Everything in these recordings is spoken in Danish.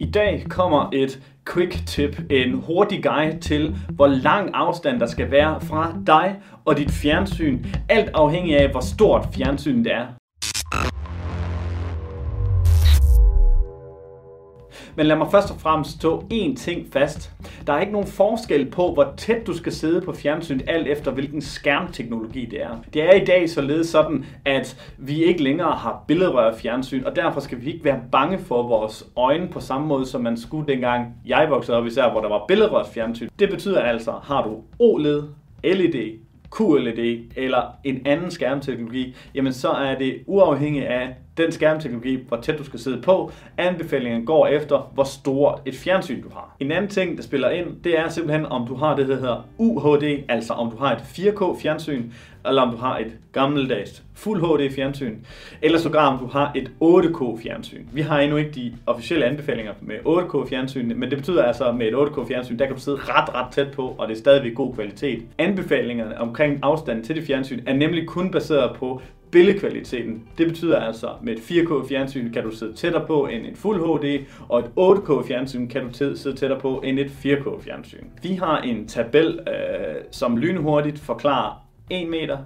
I dag kommer et quick tip, en hurtig guide til, hvor lang afstand der skal være fra dig og dit fjernsyn, alt afhængig af, hvor stort fjernsynet er. Men lad mig først og fremmest stå én ting fast. Der er ikke nogen forskel på, hvor tæt du skal sidde på fjernsynet, alt efter hvilken skærmteknologi det er. Det er i dag således sådan, at vi ikke længere har billedrør fjernsyn, og derfor skal vi ikke være bange for vores øjne på samme måde, som man skulle dengang jeg voksede op, især hvor der var billedrørs fjernsyn. Det betyder altså, har du OLED, LED, QLED eller en anden skærmteknologi, jamen så er det uafhængigt af den skærmteknologi, hvor tæt du skal sidde på. Anbefalingen går efter, hvor stort et fjernsyn du har. En anden ting, der spiller ind, det er simpelthen, om du har det, der hedder UHD, altså om du har et 4K fjernsyn, eller om du har et gammeldags Full HD fjernsyn, eller sågar om du har et 8K fjernsyn. Vi har endnu ikke de officielle anbefalinger med 8K fjernsyn, men det betyder altså, at med et 8K fjernsyn, der kan du sidde ret, ret tæt på, og det er stadigvæk god kvalitet. Anbefalingerne omkring afstanden til det fjernsyn er nemlig kun baseret på billedkvaliteten. Det betyder altså, at med et 4K fjernsyn kan du sidde tættere på end et Full HD, og et 8K fjernsyn kan du sidde tættere på end et 4K fjernsyn. Vi har en tabel, øh, som lynhurtigt forklarer 1 meter,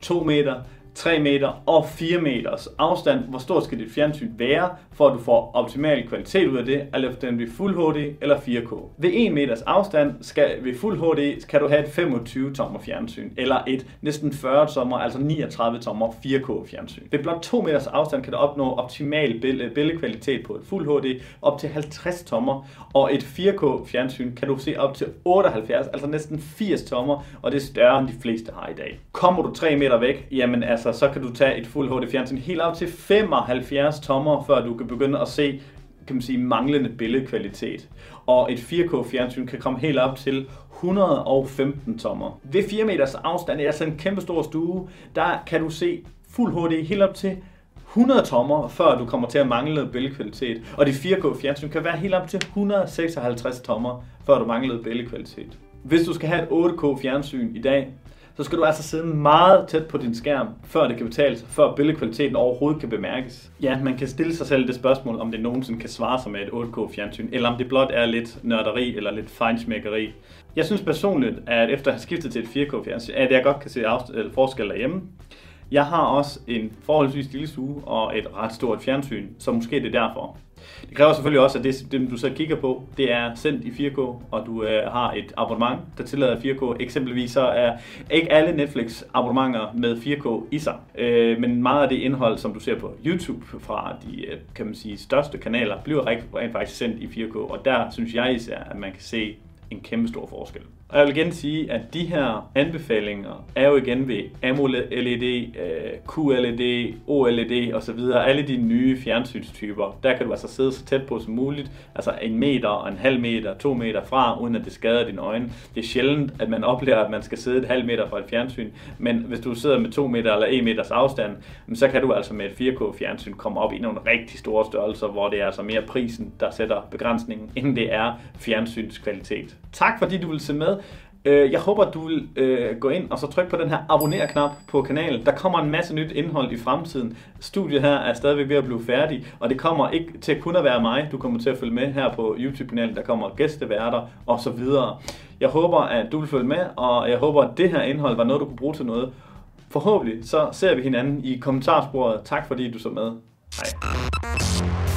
2 meter, 3 meter og 4 meters afstand. Hvor stort skal dit fjernsyn være, for at du får optimal kvalitet ud af det, eller den ved Fuld HD eller 4K. Ved 1 meters afstand skal ved Fuld HD kan du have et 25 tommer fjernsyn, eller et næsten 40 tommer, altså 39 tommer 4K fjernsyn. Ved blot 2 meters afstand kan du opnå optimal billedkvalitet på et Fuld HD op til 50 tommer, og et 4K fjernsyn kan du se op til 78, altså næsten 80 tommer, og det er større end de fleste har i dag. Kommer du 3 meter væk, jamen altså, så kan du tage et Fuld HD fjernsyn helt op til 75 tommer, før du kan begynde at se kan man sige, manglende billedkvalitet. Og et 4K fjernsyn kan komme helt op til 115 tommer. Ved 4 meters afstand, altså en kæmpe stor stue, der kan du se Fuld HD helt op til 100 tommer, før du kommer til at mangle billedkvalitet. Og det 4K fjernsyn kan være helt op til 156 tommer, før du mangler billedkvalitet. Hvis du skal have et 8K fjernsyn i dag, så skal du altså sidde meget tæt på din skærm, før det kan betale sig, før billedkvaliteten overhovedet kan bemærkes. Ja, man kan stille sig selv det spørgsmål, om det nogensinde kan svare sig med et 8K fjernsyn, eller om det blot er lidt nørderi eller lidt fejnsmækkeri. Jeg synes personligt, at efter at have skiftet til et 4K fjernsyn, at jeg godt kan se forskel derhjemme. Jeg har også en forholdsvis lille stue og et ret stort fjernsyn, så måske det er derfor. Det kræver selvfølgelig også, at det, det du så kigger på, det er sendt i 4K, og du øh, har et abonnement, der tillader 4K. Eksempelvis så er ikke alle Netflix abonnementer med 4K i sig, øh, men meget af det indhold, som du ser på YouTube fra de øh, kan man sige, største kanaler, bliver rent faktisk sendt i 4K, og der synes jeg især, at man kan se en kæmpe stor forskel. Og jeg vil igen sige, at de her anbefalinger er jo igen ved AMOLED, QLED, OLED osv. Alle de nye fjernsynstyper, der kan du altså sidde så tæt på som muligt, altså en meter, en halv meter, to meter fra, uden at det skader dine øjne. Det er sjældent, at man oplever, at man skal sidde et halv meter fra et fjernsyn, men hvis du sidder med to meter eller en meters afstand, så kan du altså med et 4K fjernsyn komme op i nogle rigtig store størrelser, hvor det er altså mere prisen, der sætter begrænsningen, end det er fjernsynskvalitet. Tak fordi du vil se med. Øh, jeg håber, du vil øh, gå ind og så trykke på den her abonner-knap på kanalen. Der kommer en masse nyt indhold i fremtiden. Studiet her er stadigvæk ved at blive færdig, og det kommer ikke til kun at være mig. Du kommer til at følge med her på YouTube-kanalen. Der kommer gæsteværter og så videre. Jeg håber, at du vil følge med, og jeg håber, at det her indhold var noget, du kunne bruge til noget. Forhåbentlig så ser vi hinanden i kommentarsporet. Tak fordi du så med. Hej.